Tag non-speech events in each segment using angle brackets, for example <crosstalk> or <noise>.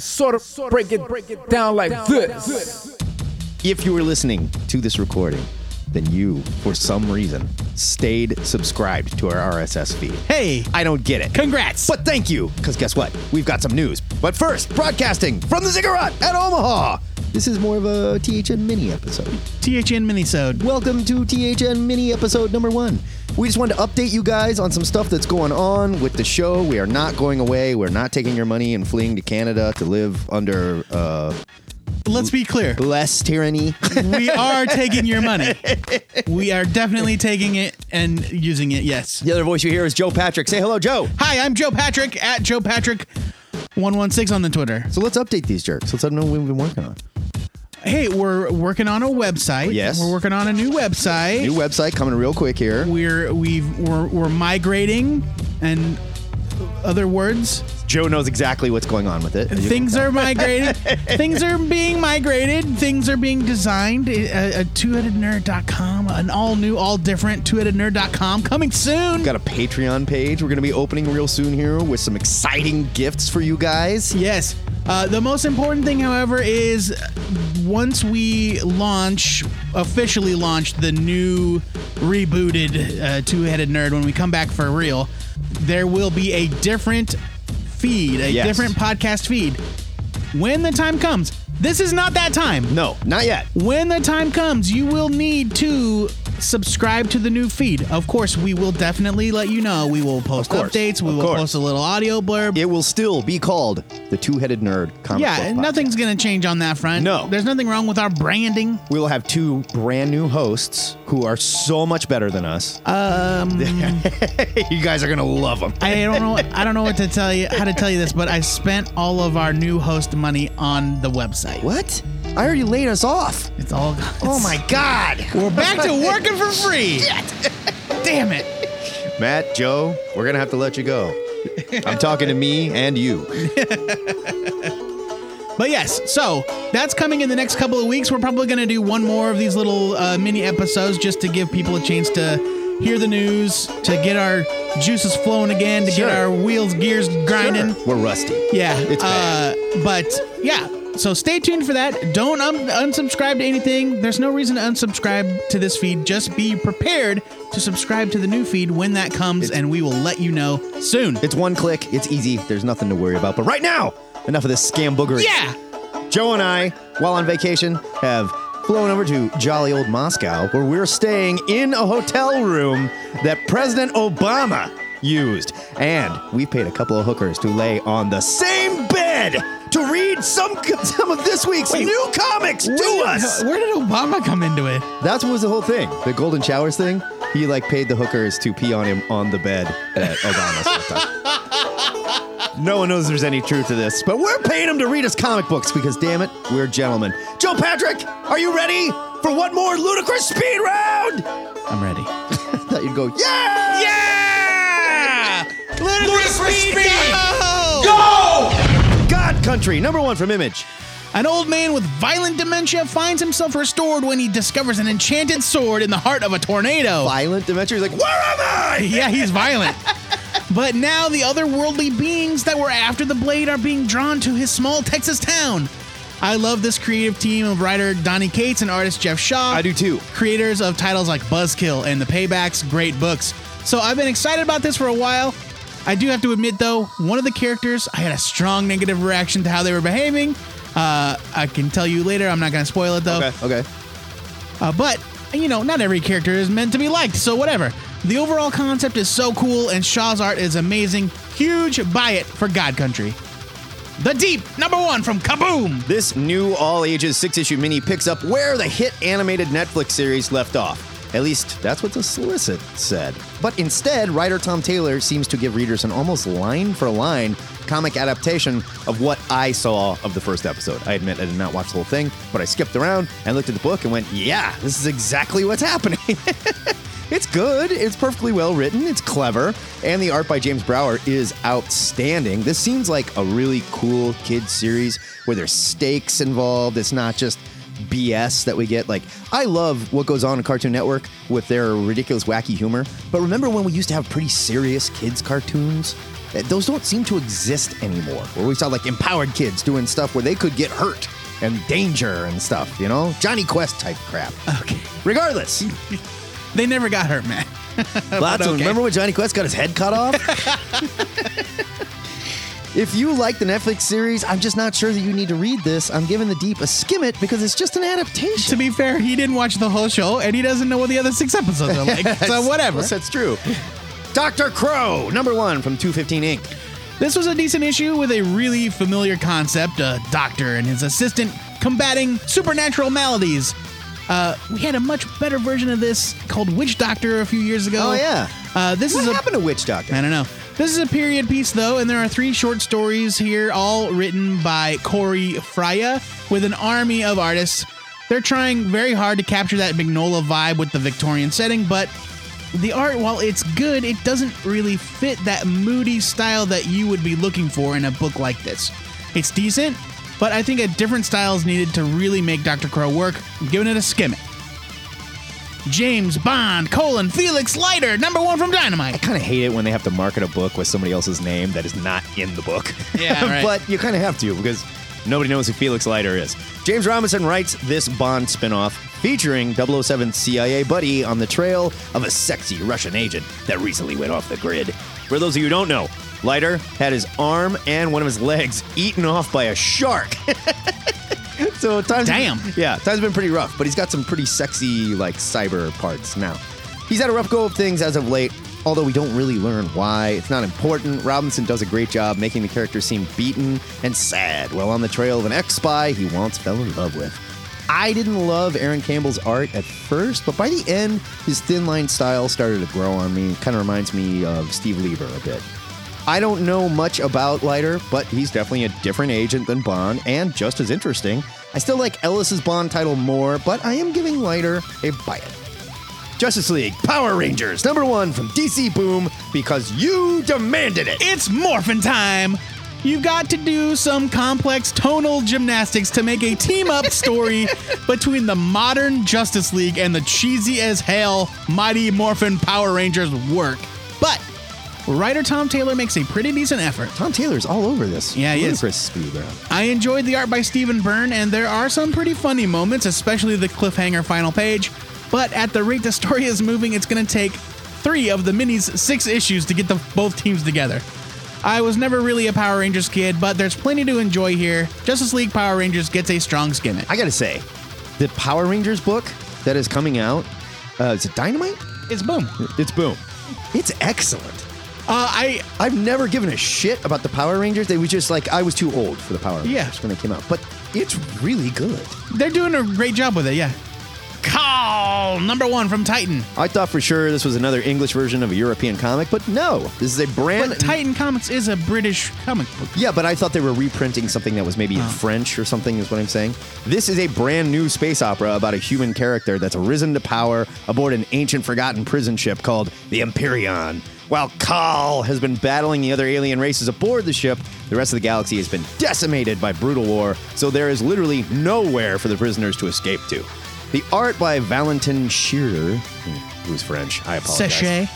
sort of break it, break it down like this. If you were listening to this recording, then you, for some reason, stayed subscribed to our RSS feed. Hey, I don't get it. congrats. But thank you, because guess what? We've got some news. But first, broadcasting from the Ziggurat at Omaha. This is more of a THN mini episode. THN Minisode. Welcome to THN mini episode number one. We just wanted to update you guys on some stuff that's going on with the show. We are not going away. We're not taking your money and fleeing to Canada to live under uh, Let's be clear. less tyranny. We <laughs> are taking your money. We are definitely taking it and using it. Yes. the other voice you hear is Joe Patrick. Say hello, Joe. Hi, I'm Joe Patrick at Joe Patrick. 116 on the Twitter. So let's update these jerks. Let's let them know what we've been working on. Hey, we're working on a website. Yes. We're working on a new website. New website coming real quick here. we're we've we're, we're migrating and other words Joe knows exactly what's going on with it. things are migrated <laughs> things are being migrated things are being designed a, a uh, uh, two-headednerd.com an all new all different two-headednerd.com coming soon Got a Patreon page we're going to be opening real soon here with some exciting gifts for you guys. yes uh, the most important thing however is once we launch officially launch the new rebooted uh, two-headed nerd when we come back for real there will be a different feed a Yes. different podcast feed when the time comes this is not that time No, not yet. when the time comes, you will need to subscribe to the new feed. Of course, we will definitely let you know. We will post course, updates. We of will course. post a little audio blurb. It will still be called the Two Headed Nerd Comic yeah, Book and Podcast. nothing's going to change on that front. No. There's nothing wrong with our branding. We will have two brand new hosts who are so much better than us. Um, <laughs> you guys are gonna love them. I don't know. I don't know what to tell you, how to tell you this, but I spent all of our new host money on the website. What? I already laid us off. It's all. Gone. Oh my god. <laughs> We're back to working for free. <laughs> Damn it. Matt, Joe, we're gonna have to let you go. I'm talking to me and you. <laughs> But yes, so that's coming in the next couple of weeks. We're probably going to do one more of these little uh, mini episodes just to give people a chance to hear the news, to get our juices flowing again, to Sure. get our wheels, gears grinding. Sure. We're rusty. Yeah. It's bad. uh, But yeah, so stay tuned for that. Don't um, unsubscribe to anything. There's no reason to unsubscribe to this feed. Just be prepared to subscribe to the new feed when that comes, and we will let you know soon. It's one click. It's easy. There's nothing to worry about. But right now, enough of this scam boogery. yeah. Joe and I, while on vacation, have flown over to jolly old Moscow, where we're staying in a hotel room that President Obama used. And we paid a couple of hookers to lay on the same bed to read some some of this week's new comics to Where us. where did Obama come into it? That's what was the whole thing. The golden showers thing. He like paid the hookers to pee on him on the bed at Obama's. No one knows there's any truth to this, but we're paying him to read us comic books because damn it, we're gentlemen. Joe Patrick, are you ready for one more ludicrous speed round? I'm ready. I <laughs> thought you'd go, yeah! Yeah! Ludicrous Speed Go! God Country, number one from Image. An old man with violent dementia finds himself restored when he discovers an enchanted sword in the heart of a tornado. Violent dementia? He's like, where am I? <laughs> Yeah, he's violent. <laughs> but now the otherworldly beings that were after the blade are being drawn to his small Texas town. I love this creative team of writer Donny Cates and artist Geoff Shaw. I do too. creators of titles like Buzzkill and The Paybacks, great books. So I've been excited about this for a while. I do have to admit, though, one of the characters, I had a strong negative reaction to how they were behaving. Uh, I can tell you later. I'm not going to spoil it, though. Okay, okay. Uh, but, you know, not every character is meant to be liked, so whatever. The overall concept is so cool, and Shaw's art is amazing. Huge buy it for God Country. The Deep, number one from Kaboom! This new all ages six issue mini picks up where the hit animated Netflix series left off. At least that's what the solicit said. But instead, writer Tom Taylor seems to give readers an almost line for line comic adaptation of what I saw of the first episode. I admit I did not watch the whole thing, but I skipped around and looked at the book and went, yeah, this is exactly what's <laughs> happening. It's good. It's perfectly well written. It's clever. And the art by James Brouwer is outstanding. This seems like a really cool kids series where there's stakes involved. It's not just BS that we get. Like, I love what goes on in Cartoon Network with their ridiculous, wacky humor. But remember when we used to have pretty serious kids' cartoons? Uh, Those don't seem to exist anymore. Where we saw like empowered kids doing stuff where they could get hurt and danger and stuff, you know? Jonny Quest type crap. Okay. Regardless, <laughs> They never got hurt, man. <laughs> lots of remember when Jonny Quest got his head cut off? <laughs> if you like the Netflix series, I'm just not sure that you need to read this. I'm giving the deep a skim it because it's just an adaptation. To be fair, he didn't watch the whole show, and he doesn't know what the other six episodes are like. <laughs> so whatever. Yes, that's true. Dr. Crow, number one from 215 Ink. This was a decent issue with a really familiar concept a doctor and his assistant combating supernatural maladies. Uh, we had a much better version of this called Witch Doctor a few years ago. Oh, yeah. Uh, this What is a happened to Witch Doctor? I don't know. This is a period piece, though, and there are three short stories here, all written by Corey Freya, with an army of artists. They're trying very hard to capture that Mignola vibe with the Victorian setting, but the art, while it's good, it doesn't really fit that moody style that you would be looking for in a book like this. It's decent, but I think a different style is needed to really make Dr. Crow work. I'm giving it a skim it. James Bond, colon, Felix Leiter, number one from Dynamite. I kind of hate it when they have to market a book with somebody else's name that is not in the book. Yeah, <laughs> right. but you kind of have to because nobody knows who Felix Leiter is. James Robinson writes this Bond spinoff featuring 007 CIA buddy on the trail of a sexy Russian agent that recently went off the grid. For those of you who don't know, Leiter had his arm and one of his legs eaten off by a shark. <laughs> so times Damn. yeah, times been pretty rough, but he's got some pretty sexy like cyber parts now. He's had a rough go of things as of late, although we don't really learn why. It's not important. Robinson does a great job making the character seem beaten and sad while on the trail of an ex-spy he once fell in love with. I didn't love Aaron Campbell's art at first, but by the end, his thin line style started to grow on me. Kind of reminds me of Steve Lieber a bit. I don't know much about Leiter, but he's definitely a different agent than Bond and just as interesting. I still like Ellis's Bond title more, but I am giving Leiter a buy it. Justice League Power Rangers, number one from DC Boom, because you demanded it. It's morphin' time! You've got to do some complex tonal gymnastics to make a team up <laughs> story between the modern Justice League and the cheesy as hell Mighty Morphin Power Rangers work. But writer Tom Taylor makes a pretty decent effort. Tom Taylor's all over this. Yeah, he is. Ludicrous speed round. I enjoyed the art by Stephen Byrne, and there are some pretty funny moments, especially the cliffhanger final page. But at the rate the story is moving, it's going to take three of the mini's six issues to get the both teams together. I was never really a Power Rangers kid, but there's plenty to enjoy here. Justice League Power Rangers gets a strong skim it. I gotta say, the Power Rangers book that is coming out, uh, is it Dynamite? It's boom. It's Boom. It's excellent. Uh, I I've never given a shit about the Power Rangers. They were just like I was too old for the Power Rangers Yeah. when they came out. But it's really good. they're doing a great job with it. Yeah. Call number one from Titan. I thought for sure this was another English version of a European comic, but no, this is a brand. But Titan Comics is a British comic book. yeah, but I thought they were reprinting something that was maybe in French or something, is what I'm saying. This is a brand new space opera about a human character that's arisen to power aboard an ancient forgotten prison ship called the Empyrean. While Kal has been battling the other alien races aboard the ship, the rest of the galaxy has been decimated by brutal war, so there is literally nowhere for the prisoners to escape to. The art by Valentin Shearer, who's French, I apologize.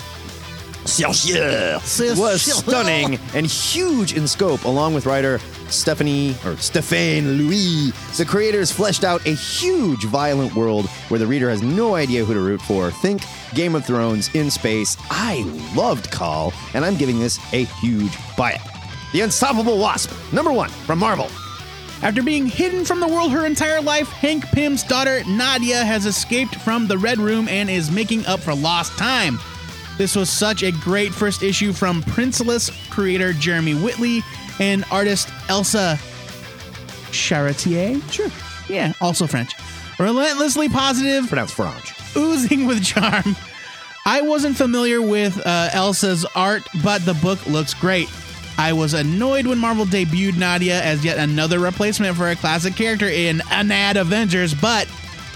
Sachet. Was stunning and huge in scope, along with writer Stephanie or Stéphane Louis. The creators fleshed out a huge violent world where the reader has no idea who to root for. Think Game of Thrones in space. I loved Call, and I'm giving this a huge buy it. The Unstoppable Wasp, number one from Marvel. After being hidden from the world her entire life, Hank Pym's daughter Nadia has escaped from the Red Room and is making up for lost time. This was such a great first issue from Princeless creator Jeremy Whitley and artist Elsa Charretier. Sure. Yeah, also French. Relentlessly positive, Pronounced Frange. Oozing with charm. I wasn't familiar with uh, Elsa's art, but the book looks great. I was annoyed when Marvel debuted Nadia as yet another replacement for a classic character in Anad Avengers, but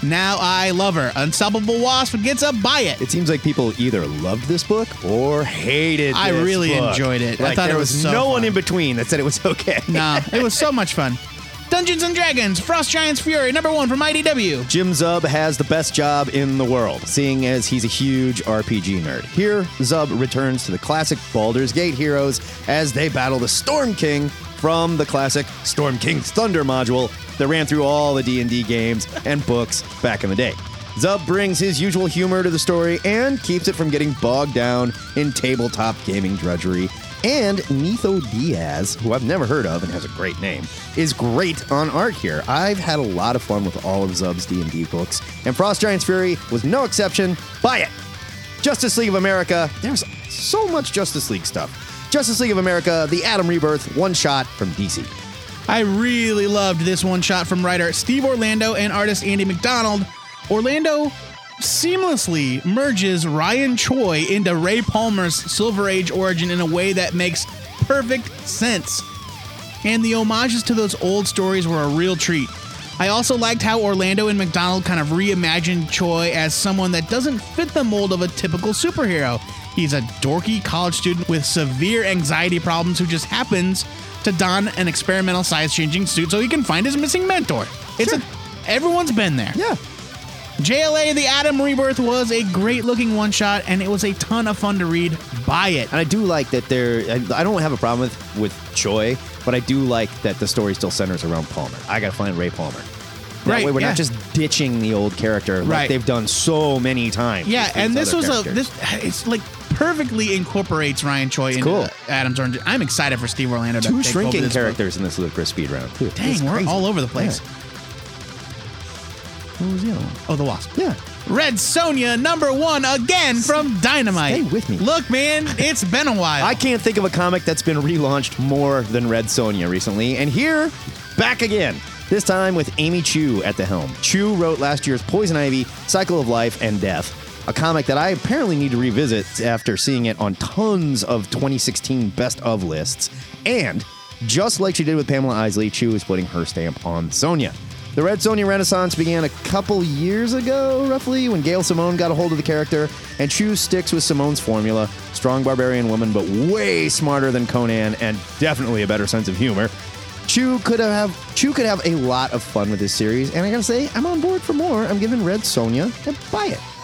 now I love her. Unstoppable Wasp gets a buy it. It seems like people either loved this book or hated. I this really book. enjoyed it. I thought there it was was so no one in between that said it was okay. Nah, it was so much fun. <laughs> Dungeons and Dragons, Frost Giants Fury, number one from IDW. Jim Zub has the best job in the world, seeing as he's a huge RPG nerd. Here, Zub returns to the classic Baldur's Gate heroes as they battle the Storm King from the classic Storm King's Thunder module that ran through all the D&D games and books back in the day. Zub brings his usual humor to the story and keeps it from getting bogged down in tabletop gaming drudgery. And Netho Diaz, who I've never heard of and has a great name, is great on art here. I've had a lot of fun with all of Zub's D&D books, and Frost Giants Fury was no exception. Buy it! Justice League of America, there's so much Justice League stuff. Justice League of America, The Atom Rebirth, one shot from DC. I really loved this one shot from writer Steve Orlando and artist Andy MacDonald. Orlando seamlessly merges Ryan Choi into Ray Palmer's Silver Age origin in a way that makes perfect sense. And the homages to those old stories were a real treat. I also liked how Orlando and MacDonald kind of reimagined Choi as someone that doesn't fit the mold of a typical superhero. He's a dorky college student with severe anxiety problems who just happens to don an experimental size changing suit so he can find his missing mentor. It's a everyone's been there. Yeah. JLA The Atom Rebirth was a great looking one shot and it was a ton of fun to read. Buy it. And I do like that there. I don't have a problem with with Choi, but I do like that the story still centers around Palmer. I got to find Ray Palmer. That Right, way, we're yeah. not just ditching the old character like Right. they've done so many times. Yeah, and this was a this it's like perfectly incorporates Ryan Choi into cool. Adam's Orange. I'm excited for Steve Orlando to two shrinking this book. characters in this Ludicrous speed round. Too. Dang, It's we're crazy. all over the place. What was the other one? Oh, the Wasp. Yeah. Red Sonja number one again from Dynamite. Stay with me. Look, man, it's been a while. I can't think of a comic that's been relaunched more than Red Sonja recently, and here, back again. This time with Amy Chu at the helm. Chu wrote last year's Poison Ivy, Cycle of Life and Death, a comic that I apparently need to revisit after seeing it on tons of 2016 best of lists. And just like she did with Pamela Isley, Chu is putting her stamp on Sonja. The Red Sonja Renaissance began a couple years ago, roughly, when Gail Simone got a hold of the character, and Chu sticks with Simone's formula strong barbarian woman, but way smarter than Conan, and definitely a better sense of humor. Chu could have Chu could have a lot of fun with this series, and I gotta say, I'm on board for more. I'm giving Red Sonja a buy it.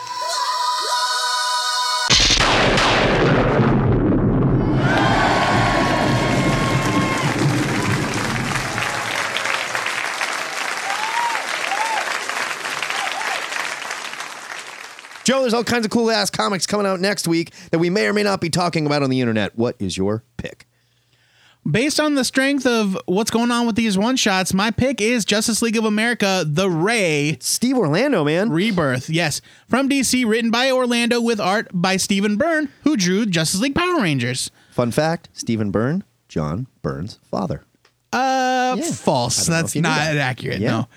There's all kinds of cool ass comics coming out next week that we may or may not be talking about on the internet. What is your pick? Based on the strength of what's going on with these one shots, my pick is Justice League of America: The Ray Steve Orlando, man. Rebirth. Yes, from DC, written by Orlando with art by Stephen Byrne, who drew Justice League Power Rangers. Fun fact Stephen Byrne, John Byrne's father. Uh, Yeah. false. I don't know That's if you knew not that. accurate. Yeah. No,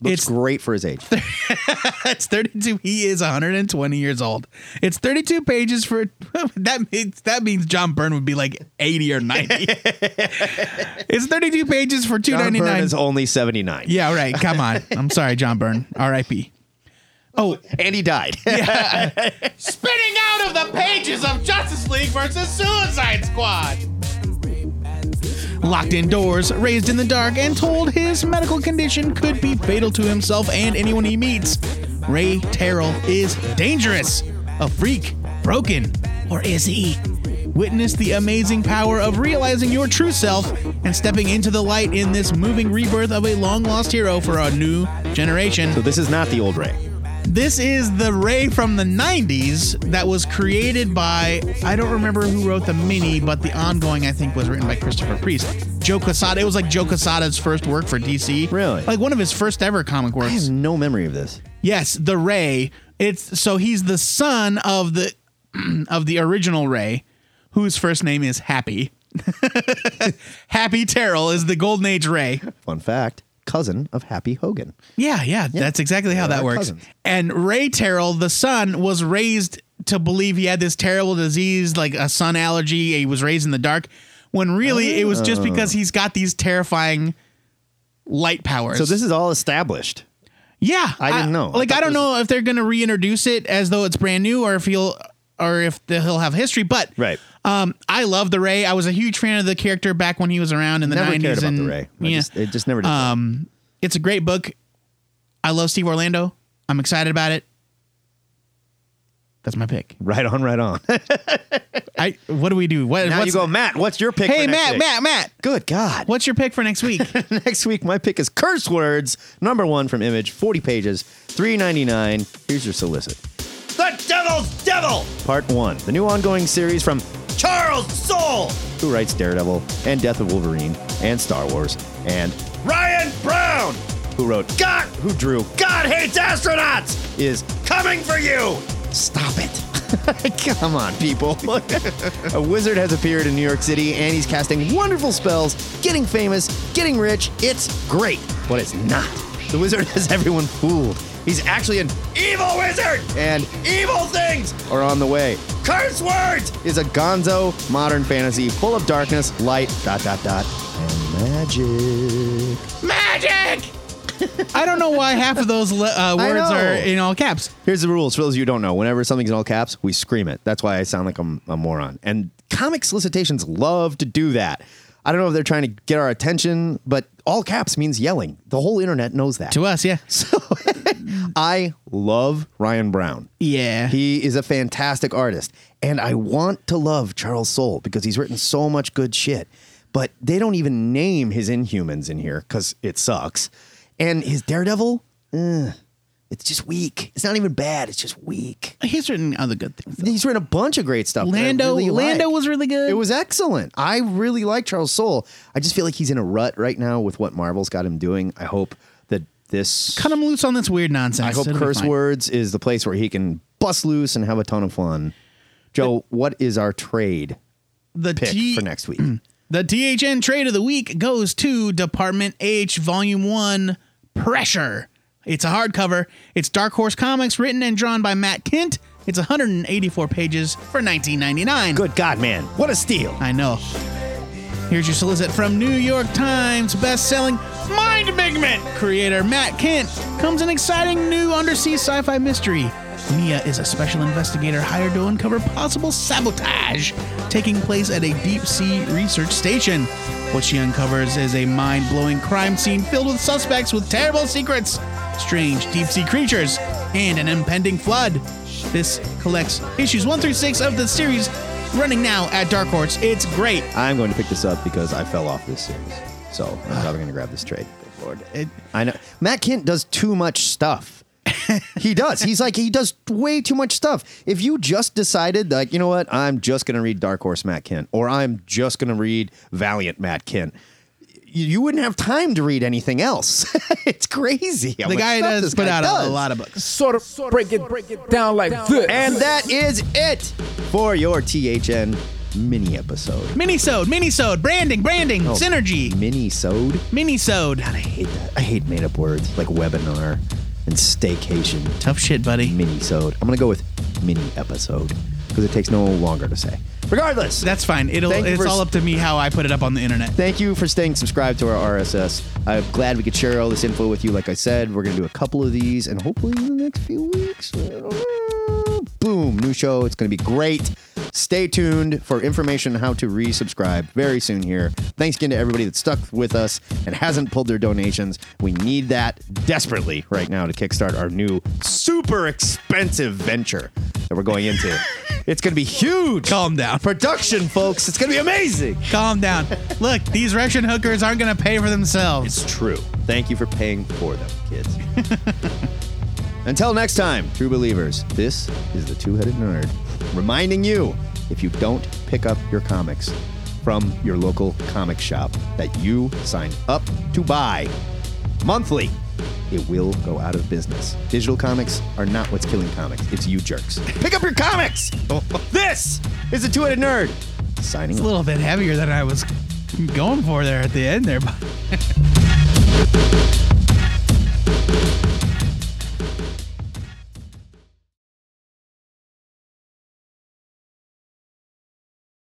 Looks It's- great for his age. <laughs> it's 32. He is 120 years old. It's 32 pages for <laughs> that means that means John Byrne would be like 80 or 90. <laughs> it's 32 pages for John Byrne 299. is only 79. yeah, right. Come on. I'm sorry, John Byrne. R.I.P. Oh, And he died. Spinning out of the pages of Justice League versus Suicide Squad. Locked indoors, raised in the dark, and told his medical condition could be fatal to himself and anyone he meets, Ray Terrill is dangerous, a freak, broken, or is he? Witness the amazing power of realizing your true self and stepping into the light in this moving rebirth of a long lost hero for a new generation. so this is not the old Ray. This is the Ray from the 90s that was created by, I don't remember who wrote the mini, but the ongoing, I think, was written by Christopher Priest. Joe Quesada. It was like Joe Quesada's first work for DC. Really? Like one of his first ever comic works. I have no memory of this. Yes, the Ray. It's so he's the son of the <clears throat> of the original Ray, whose first name is Happy. <laughs> Happy Terrill is the Golden Age Ray. Fun fact cousin of Happy Hogan. Yeah, yeah, that's exactly how They're that works. cousins. And Ray Terrill, the son, was raised to believe he had this terrible disease, like a sun allergy. He was raised in the dark, when really it was just Oh. because he's got these terrifying light powers. So this is all established. yeah, I didn't know. Like I, thought don't this- know if they're going to reintroduce it as though it's brand new, or if he'll, or if the, he'll have history. But Right. Um, I love the Ray. I was a huge fan of the character back when he was around in the Never 90s. cared about and, the Ray. I yeah. just, it just never did. Um, it's a great book. I love Steve Orlando. I'm excited about it. That's my pick. right on, right on. <laughs> I what do we do? What, now what's, you go, Matt. What's your pick? Hey for next Matt, week? Matt, Matt. Good God. What's your pick for next week? <laughs> Next week, my pick is Curse Words, number one from Image, 40 pages, three ninety nine. Here's your solicit. The Devil's Devil, Part One, the new ongoing series from Charles Soule, who writes Daredevil and Death of Wolverine and Star Wars, and Ryan Browne, who wrote God, who drew God Hates Astronauts, is coming for you. Stop it. <laughs> Come on, people. <laughs> a wizard has appeared in New York City and he's casting wonderful spells, getting famous, getting rich. It's great, but it's not. The wizard <laughs> has everyone fooled. He's actually an evil wizard, and evil things are on the way. Curse Words is a gonzo modern fantasy full of darkness, light, dot, dot, dot, and magic. Magic! I don't know why half of those le- uh, <laughs> I words know. are in all caps. Here's the rules for those of you who don't know. Whenever something's in all caps, we scream it. That's why I sound like I'm a moron. And comic solicitations love to do that. I don't know if they're trying to get our attention, but all caps means yelling. The whole internet knows that. To us, yeah. <laughs> So I love Ryan Browne. Yeah. He is a fantastic artist. And I want to love Charles Soule because he's written so much good shit. But they don't even name his Inhumans in here because it sucks. And his Daredevil, eh, it's just weak. It's not even bad. It's just weak. He's written other good things. though. He's written a bunch of great stuff. that I Lando, really Lando like. was really good. It was excellent. I really like Charles Soule. I just feel like he's in a rut right now with what Marvel's got him doing. I hope that this cut him loose on this weird nonsense. I hope It'll be Curse fine. Words is the place where he can bust loose and have a ton of fun. Joe, what is our trade The pick T- for next week? <clears throat> The THN trade of the week goes to Department H Volume 1 Pressure. It's a hardcover. It's Dark Horse Comics, written and drawn by Matt Kindt. It's 184 pages for 19.99. Good God, man. What a steal. I know. Here's your solicit from New York Times best-selling Mind Pigment creator Matt Kindt. Comes an exciting new undersea sci-fi mystery. Mia is a special investigator hired to uncover possible sabotage taking place at a deep sea research station. What she uncovers is a mind-blowing crime scene filled with suspects with terrible secrets, strange deep sea creatures, and an impending flood. This collects issues 1 through 6 of the series running now at Dark Horse. It's great. I'm going to pick this up because I fell off this series. So I'm probably going to grab this trade. Good Lord. It- I know. Matt Kindt does too much stuff. <laughs> he does. He's like, he does way too much stuff. If you just decided, like, you know what, I'm just going to read Dark Horse Matt Kindt, or I'm just going to read Valiant Matt Kindt, you you wouldn't have time to read anything else. <laughs> it's crazy. how The guy stuff does put guy out a, a lot of books. Sort of break it, break it down like this. And that is it for your THN mini episode. Minisode, minisode, branding, branding, oh, synergy, Mini sode. minisode. I hate that. I hate made up words like webinar and staycation. Tough shit, buddy. Mini sode. I'm gonna go with mini episode because it takes no longer to say. Regardless, That's fine. It'll. Thank you It's for all up to me how I put it up on the internet. Thank you for staying subscribed to our RSS. I'm glad we could share all this info with you. Like I said, we're going to do a couple of these, and hopefully in the next few weeks, boom, new show. It's going to be great. Stay tuned for information on how to resubscribe very soon here. Thanks again to everybody that stuck with us and hasn't pulled their donations. We need that desperately right now to kickstart our new super expensive venture that we're going into. <laughs> it's going to be huge. Calm down. Production, folks. It's going to be amazing. Calm down. Look, these Russian hookers aren't going to pay for themselves. It's true. Thank you for paying for them, kids. <laughs> Until next time, true believers, this is the Two Headed Nerd reminding you if you don't pick up your comics from your local comic shop that you signed up to buy monthly, it will go out of business. Digital comics are not what's killing comics, it's you jerks. Pick up your comics! <laughs> This is the Two Headed Nerd signing It's a off. little bit heavier than I was going for there at the end there. but- <laughs>